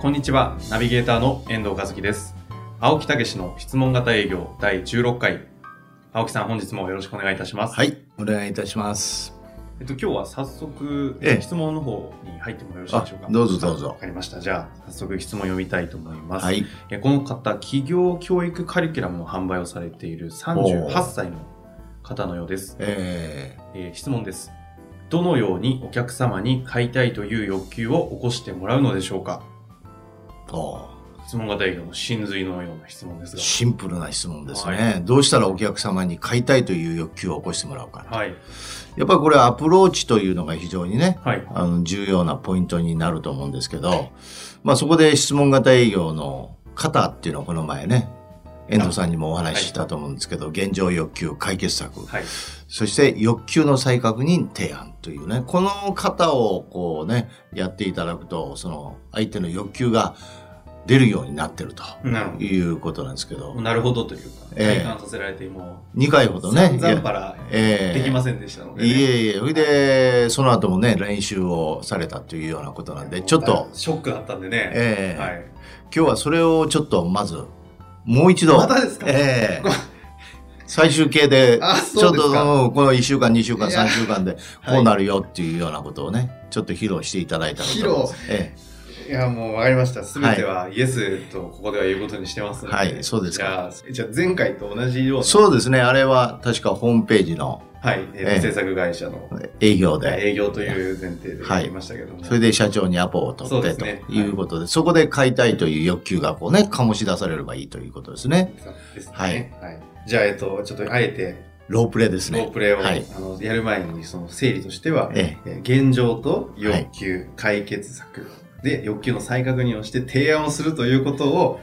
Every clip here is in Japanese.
こんにちは、ナビゲーターの遠藤和樹です。青木武の質問型営業第16回。青木さん、本日もよろしくお願いいたします。はい、お願いいたします。えっと、今日は早速、ええ質問の方に入ってもよろしいでしょうか？あどうぞどうぞわかりました。じゃあ、早速質問読みたいと思います。はい、えこの方、企業教育カリキュラムの販売をされている38歳の方のようです。ええー質問です。どのようにお客様に買いたいという欲求を起こしてもらうのでしょうか？質問型営業の真髄のような質問ですが。シンプルな質問ですね、はどうしたらお客様に買いたいという欲求を起こしてもらうか。はい。やっぱりこれアプローチというのが非常にね、はい。あの、重要なポイントになると思うんですけど、まあそこで質問型営業の型っていうのをこの前ね、遠藤さんにもお話ししたと思うんですけど、現状欲求解決策、はい。そして欲求の再確認提案というね、この型をこうね、やっていただくと、その相手の欲求が出るようになってるということなんですけどど。、なるほどというか、ええ体感させられても2回ほう、どね、散々パラええできませんでしたので、いね。えいえ、それで、その後もね、練習をされたというようなことなんで、ちょっと、ショックだったんでね。ええはい。今日はそれをちょっとまず、もう一度、またですか？ええ。最終形で、あちょっとこの1週間、2週間、いや。3週間で、はいこうなるよっていうようなことをね、ちょっと披露していただいたらと思います。えいや、もうわかりました。すべてはイエスとここでは言うことにしてますので。はいそうですかじゃあ、じゃあ前回と同じようえな。そうですね、あれは確かホームページのはい。えええー制作会社の営業で、営業という前提ではい言いましたけども。それで社長にアポを取ってねいうことで、そこで買いたいという欲求がこうね、醸し出されればいいということですね。ですね。ははいい。じゃあ、えっと、ちょっとあえて、ロープレイですね。ロープレイを、はいあのやる前にその整理としては、ええー現状と欲求、解決策で欲求の再確認をして提案をするということを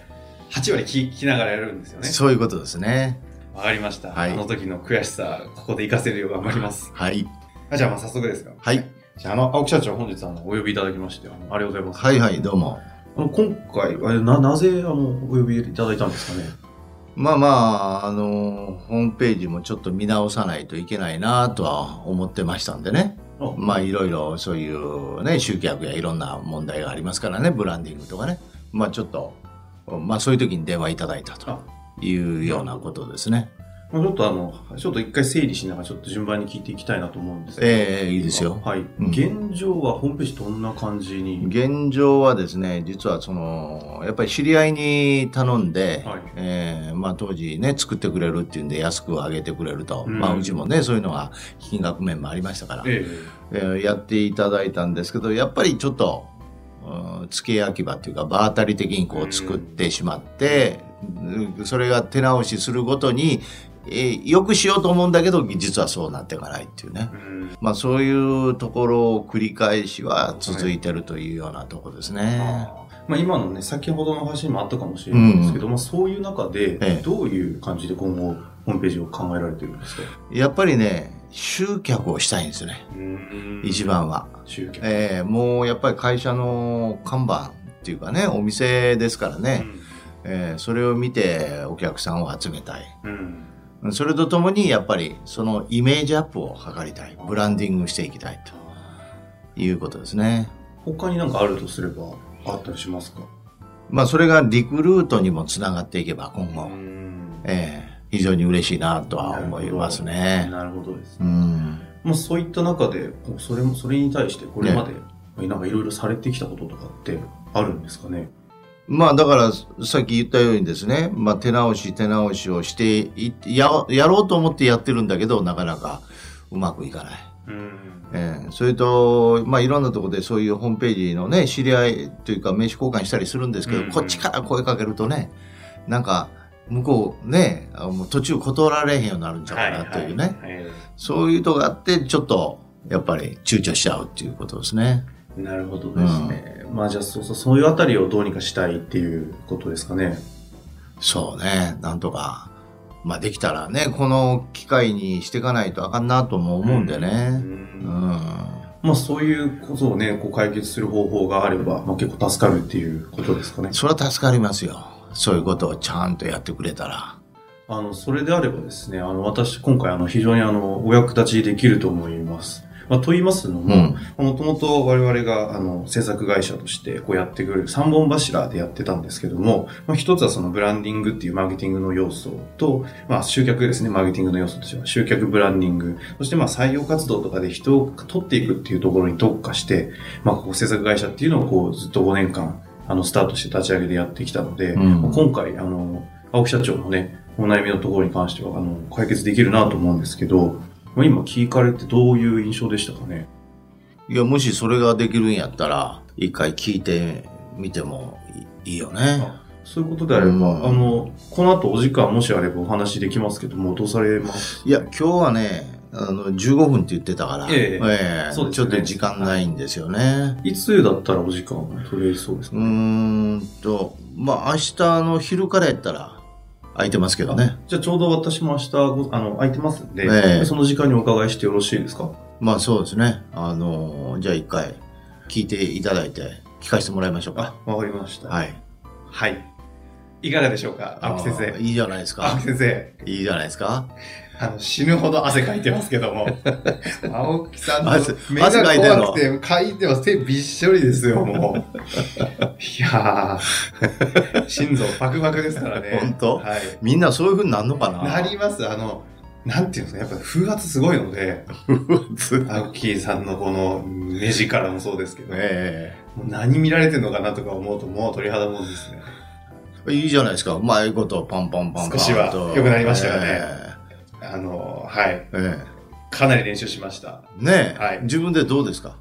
8割聞きながらやるんですよね。そういうことですね。わかりました。はいあの時の悔しさ、ここで活かせるよう頑張ります。はい。あじゃあ、まあ早速ですが。はい。じゃあ、あの、青木社長、本日あのお呼びいただきまして、ありがとうございます。はいはい、どうも。あの今回、あれな、なぜ、あの、お呼びいただいたんですかね。まあまあ、あの、ホームページもちょっと見直さないといけないなとは思ってましたんでね。あまあいろいろそういうね、集客やいろんな問題がありますからね、ブランディングとかね。まあちょっと、まあそういう時に電話いただいたとあいうようなことですね。まあちょっとあの、ちょっと一回整理しながらちょっと順番に聞いていきたいなと思うんですけど。ええいいですよ。はい。うん現状はホームページどんな感じに？現状はですね、実はその、やっぱり知り合いに頼んで、はいえーまあ当時ね、作ってくれるっていうんで安く上げてくれると。うんまあうちもね、そういうのが金額面もありましたから、ええーやっていただいたんですけど、やっぱりちょっと、うん付け焼き場っていうか、場当たり的にこう作ってしまって、うんそれが手直しするごとに、えーよくしようと思うんだけど、実はそうなっていかないっていうねえ。うんまあそういうところを繰り返しは続いてるというようなところですね。あーまあ、今のね、先ほどの話にもあったかもしれないんですけど、まあ、そういう中でええ、どういう感じで今後、ホームページを考えられてるんですか？やっぱりね、集客をしたいんですね。うん一。番は。集客。えーもうやっぱり会社の看板っていうかね、お店ですからね、えーそれを見てお客さんを集めたい。うん。うん。それとともにやっぱりそのイメージアップを図りたい。ブランディングしていきたいということですね。他になんかあるとすれば、あったりしますか？まあそれがリクルートにもつながっていけば今後、んえー非常に嬉しいなとは思いますね。なるほどですうね。ん。まあ、そういった中で、それも、それに対してこれまで、なんかいろいろされてきたこととかってあるんですかね？まあだからさっき言ったようにですね、まあ手直し手直しをしていややろうと思ってやってるんだけどなかなかうまくいかない。うん。ええそれと、まあ、いろんなところでそういうホームページのね、知り合いというか名刺交換したりするんですけど、うんこっちから声かけるとね、なんか、向こうね、あもう途中断られへんようになるんちゃうかなというね、はいはいはいそういうとこがあって、ちょっと、やっぱり躊躇しちゃうっていうことですね。なるほどですね。まあじゃあそうそう、そういうあたりをどうにかしたいっていうことですかね。そうね、なんとか。まあできたらね、この機会にしていかないとあかんなとも思うんでうね。うん。んまあそういうことをね、こう解決する方法があれば、まあ結構助かるっていうことですかね。それは助かりますよ。そういうことをちゃんとやってくれたら。あの、それであればですね、あの、私、今回、あの、非常にあの、お役立ちできると思います。まあ、と言いますのも、もともと我々が、あの、制作会社として、こうやってくる三本柱でやってたんですけども、まあ、一つはそのブランディングっていうマーケティングの要素と、まあ、集客ですね、マーケティングの要素としては、集客ブランディング、そしてまあ、採用活動とかで人を取っていくっていうところに特化して、まあ、こう、制作会社っていうのをこう、ずっと5年間、あの、スタートして立ち上げでやってきたので、うん。まあ今回、あの、青木社長のね、お悩みのところに関しては、あの、解決できるなと思うんですけど、まあ今聞かれてどういう印象でしたかね？いや、もしそれができるんやったら、一回聞いてみてもいいよね。そういうことであれば、うん。あの、この後お時間もしあればお話できますけども、どうされます？いや、今日はね、あの、15分って言ってたから、ええ。えね。ちょっと時間ないんですよね。い。つだったらお時間取れそうですか、うーんと、まあ、明日の昼からやったら空いてますけどね。じゃあちょうど私も明日ご、あの、空いてますんで、ええその時間にお伺いしてよろしいですか？まあそうですね。あの、じゃあ一回聞いていただいて聞かせてもらいましょうか。あ、わかりました。はい。はい。いかがでしょうか青木先生。あいいじゃないですか青木。先生。いいじゃないですか。あの、死ぬほど汗かいてますけども。青木さんの汗目が怖くて、かいてます。手びっしょりですよ、もう。いやー、心臓バクバクですからね。本当？はい。みんなそういう風になるのかな？なります。あの、なんていうんですか、やっぱ風圧すごいので、青木さんのこの目力もそうですけど、えもう何見られてんのかなとか思うと、もう鳥肌もんですね。えいいじゃないですか。うまいことパンパンパンパンと。少しは良くなりましたよね。えあの、はい。ええ。かなり練習しました。えねえ、はい。自分でどうですか？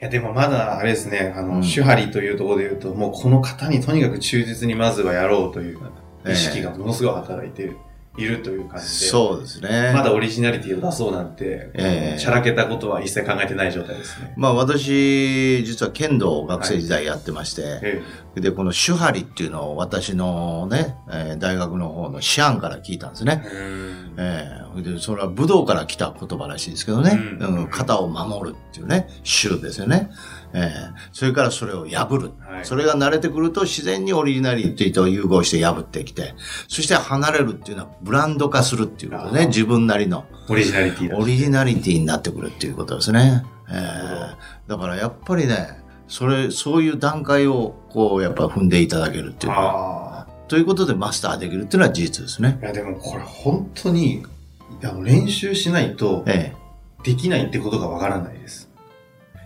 いや、でもまだ、あれですね、あの、うん。手張りというところで言うと、もうこの方にとにかく忠実にまずはやろうという意識がものすごい働いているという感じで、そうですね。まだオリジナリティを出そうなんて、ええしゃらけたことは一切考えてない状態ですね。まあ私、実は剣道を学生時代やってまして、えで、この手張りっていうのを私のね、えー大学の方の師範から聞いたんですね。えええで、それは武道から来た言葉らしいですけどね、ううんん型を守るっていうね、手ですよね。ええそれからそれを破る。はいそれが慣れてくると自然にオリジナリティと融合して破ってきて、そして離れるっていうのはブランド化するっていうことね、自分なりの。オリジナリティだ。オリジナリティになってくるっていうことですね。えなるほえだからやっぱりね、それ、そういう段階を、こう、やっぱ踏んでいただけるっていうのは、あということでマスターできるっていうのは事実ですねあ。。いや、でもこれ本当に、あの練習しないとえできないってことがわからないです。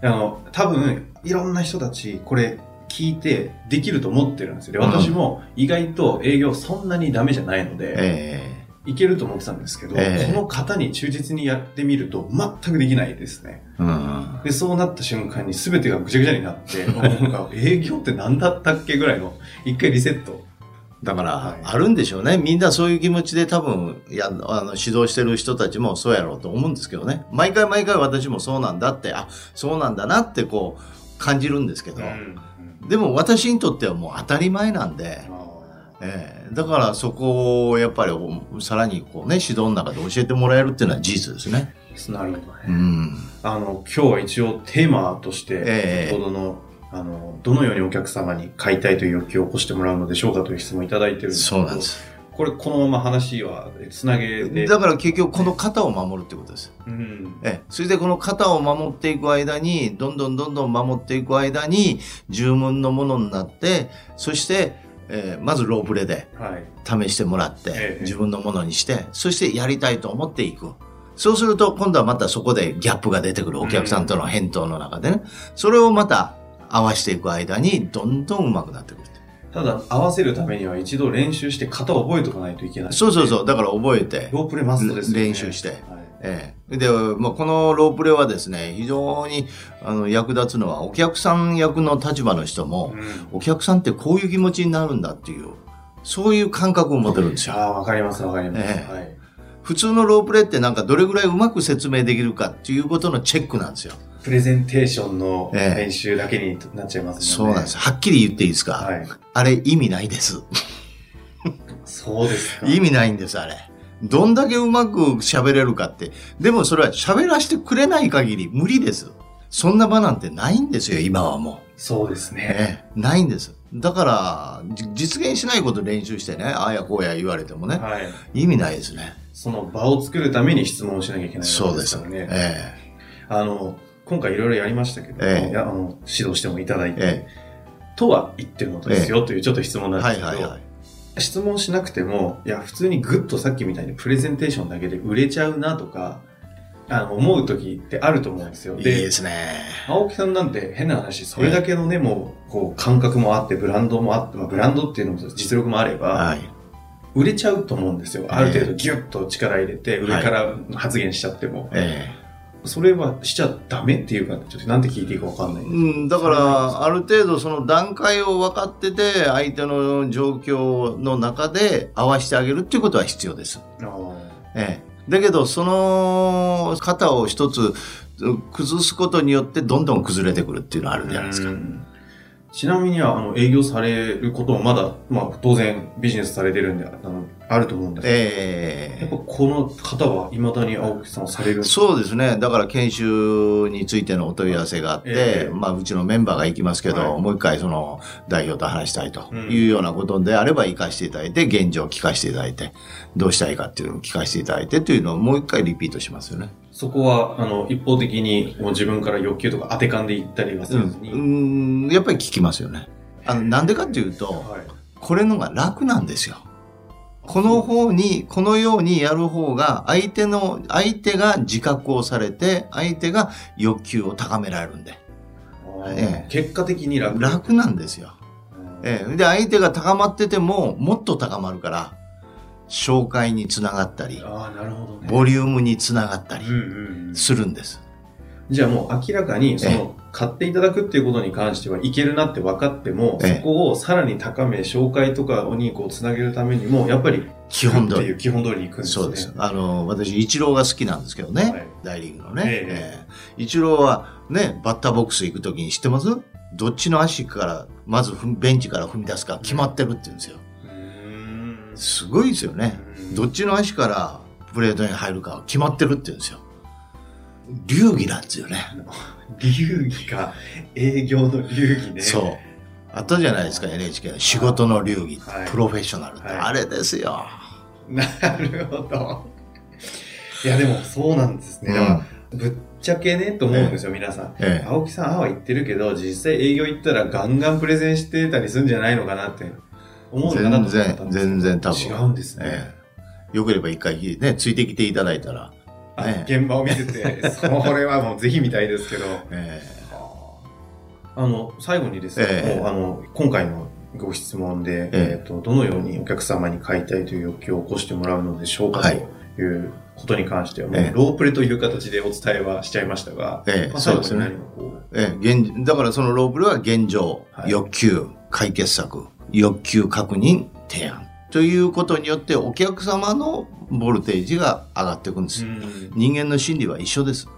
あの、多分、いろんな人たち、これ聞いてできると思ってるんですよ。で私も意外と営業そんなにダメじゃないのえで、えいけると思ってたんですけど、ええこの方に忠実にやってみると全くできないですね。えうん。で、そうなった瞬間に全てがぐちゃぐちゃになって、なんか営業って何だったっけぐらいの、一回リセット。だからはい、あるんでしょうね。みんなそういう気持ちで多分、や、あの、指導してる人たちもそうやろうと思うんですけどね。毎回毎回私もそうなんだって、あ、そうなんだなってこう、感じるんですけど。でも私にとってはもう当たり前なんで、ええだからそこをやっぱりおさらにこうね、指導の中で教えてもらえるっていうのは事実ですね。なるほどね。うん。あの、今日は一応テーマとして、ええ先ほどの、あの、どのようにお客様に買いたいという欲求を起こしてもらうのでしょうかという質問をいただいてるんですけどそうなんです。これ、このまま話はつなげで。だから結局この型を守るってことです。うん。ええ、それでこの型を守っていく間に、どんどんどんどん守っていく間に、十分のものになって、そして、ええまずロープレではい。試してもらって、ええ自分のものにして、そしてやりたいと思っていく。そうすると、今度はまたそこでギャップが出てくる。お客さんとの返答の中でね。それをまた合わしていく間に、どんどん上手くなってくる。ただ、合わせるためには一度練習して型を覚えておかないといけない。そうそうそう。だから覚えて、ロープレマストですよね。練習してはいええ。で、まあ、このロープレはですね、非常にあの役立つのは、お客さん役の立場の人も、うんお客さんってこういう気持ちになるんだっていう、そういう感覚を持てるんですよ。ああ、わかります、わかります。ええはい。普通のロープレってなんかどれぐらいうまく説明できるかっていうことのチェックなんですよ。プレゼンテーションのええ練習だけになっちゃいますそうよね。なんです。はっきり言っていいですか、はい。あれ意味ないです。そうですか。意味ないんです、あれ。どんだけうまく喋れるかって。でもそれは喋らせてくれない限り無理です。そんな場なんてないんですよ、今はもう。そうですね。ええないんです。だから、じ実現しないこと練習してね、ああやこうや言われてもね、はい。意味ないですね。その場を作るために質問をしなきゃいけないわけそうですす。でからね。えあの、今回いろいろやりましたけども、ええあの指導してもいただいて、えとは言ってるのですよというちょっと質問えなんですけど、はいはいはい。質問しなくても、いや、普通にグッとさっきみたいにプレゼンテーションだけで売れちゃうなとか、あの、思う時ってあると思うんですよ。いいですね。青木さんなんて変な話、それだけのね、もう、こう、感覚もあって、ブランドもあって、まあ、ブランドっていうのも実力もあれば、はい。売れちゃうと思うんですよ。ある程度ギュッと力入れて、上から発言しちゃっても。えそれはしちゃダメっていうか、ちょっとなんて聞いていいかわかんないえうん、だから、ある程度その段階を分かってて、相手の状況の中で合わせてあげるっていうことは必要です。ええ。だけど、その型を一つ崩すことによってどんどん崩れてくるっていうのはあるじゃないですか。うんちなみには、あの、営業されることもまだ、まあ、当然ビジネスされてるんで、あの、あると思うんですけど、ええやっぱこの方は未だに青木さんをされるそうですね。だから研修についてのお問い合わせがあって、ええまあうちのメンバーが行きますけど、はい。もう一回その代表と話したいとうん。いうようなことであれば行かせていただいて、現状を聞かせていただいて、どうしたいかっていうのを聞かせていただいてというのをもう一回リピートしますよね。そこは、あの、一方的にもう自分から欲求とか当て勘で言ったりはせずに。うん、やっぱり聞きますよね。あの、なんでかっていうと、はい。これのが楽なんですよ。この方に、このようにやる方が、相手の、相手が自覚をされて、相手が欲求を高められるんで。ええ結果的に楽。楽なんですよ。うんええで、相手が高まってても、もっと高まるから、紹介につながったり、ああ、なるほどね。ボリュームにつながったりうんうんうんするんです。じゃあもう明らかに、そえの、買っていただくっていうことに関してはいけるなって分かっても、ええそこをさらに高め、紹介とかにこうつなげるためにも、やっぱり、基本通り。基本通りに行くんですね。そうです。あの、私、イチローが好きなんですけどね。はい大リーグのね。えええイチローはね、バッターボックス行くときに知ってます？どっちの足から、まずベンチから踏み出すか決まってるって言うんですよ。すごいですよね。どっちの足からプレートに入るか決まってるって言うんですよ。流儀なんですよね。流儀か、営業の流儀ね。そう。あったじゃないですか、NHK の仕事の流儀、はいプロフェッショナルって、はいあれですよ。なるほど。いや、でもそうなんですね。うんぶっちゃけね、と思うんですよ、皆さん。ええ青木さん、ああは言ってるけど、実際営業行ったらガンガンプレゼンしてたりするんじゃないのかなって思うのかなと思ったん全然全然多分。違うんですね。ええ。よければ一回ね、ついてきていただいたら、あね現場を見せて、それはもうぜひ見たいですけど。えあの、最後にですね、ええ。もうあの、今回のご質問で、ええ。っ、と、どのようにお客様に買いたいという欲求を起こしてもらうのでしょうかはい。ということに関しては、もうええ。ロープレという形でお伝えはしちゃいましたが、ええ。まあそうですね。ええ。現だからそのロープレは現状、はい。欲求、解決策、欲求確認、提案。ということによってお客様のボルテージが上がっていくんです。人間の心理は一緒です。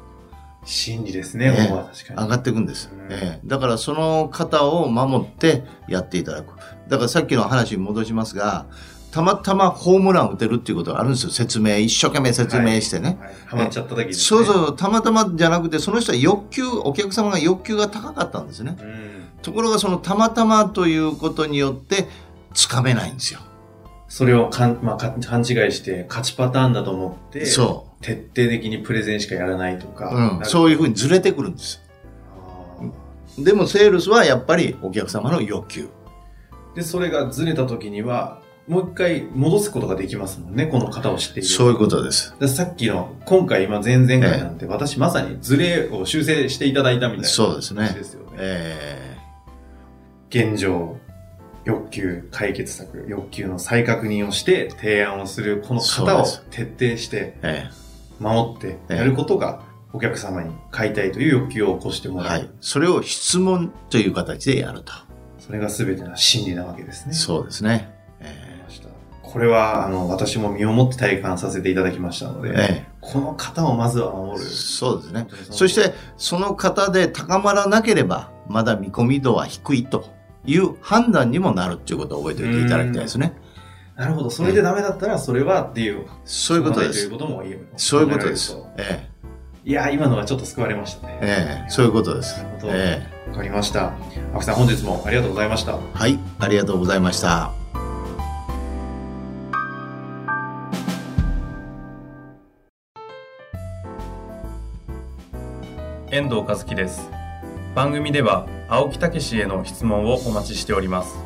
真理ですね、ええここは確かに。上がっていくんです、うんええだからその方を守ってやっていただく。だからさっきの話に戻しますが、たまたまホームラン打てるっていうことがあるんですよ。説明、一生懸命説明してね。はい、ハマっちゃった時に、ね。そうそう、たまたまじゃなくて、その人は欲求、お客様が欲求が高かったんですね。うん。ところがそのたまたまということによって、つかめないんですよ。それをかん、まあ、か勘違いして勝ちパターンだと思って、そ徹底的にプレゼンしかやらないとか。う。うん。そういうふうにずれてくるんです。でもセールスはやっぱりお客様の欲求。で、それがずれた時には、もう一回戻すことができますもんね、この方を知っている。そういうことです。でさっきの、今回、今、前々回なんて、私まさにズレを修正していただいたみたいなそうですね話ですよね。え現状、欲求、解決策、欲求の再確認をして提案をする、この方を徹底してええ守ってやることが、お客様に買いたいという欲求を起こしてもらう。えはい。それを質問という形でやると。それが全ての真理なわけですね。そうですね。えましたこれは、あの、私も身をもって体感させていただきましたので、えこの方をまずは守え、る。そうですね。そして、その方で高まらなければ、まだ見込み度は低いという判断にもなるっていうことを覚えておいていただきたいですね。なるほど。それでダメだったら、それはっていう。そういうことでというす。こともいい。そういうことです考。えいやー、今のはちょっと救われましたね。え、ええ、そういうことですなる。ほど。ええ、わかりました。青木さん、本日もありがとうございました。はい、ありがとうございました。遠藤和樹です番組では青木武への質問をお待ちしております。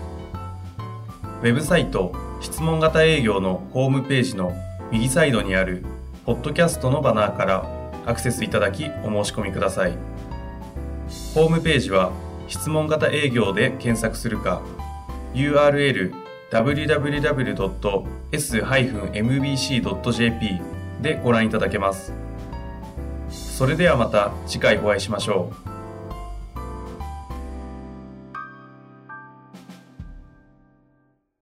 ウェブサイト質問型営業のホームページの右サイドにあるポッドキャストのバナーからアクセスいただきお申し込みください。ホームページは質問型営業で検索するか URL www.s-mbc.jp でご覧いただけます。それではまた次回お会いしましょう。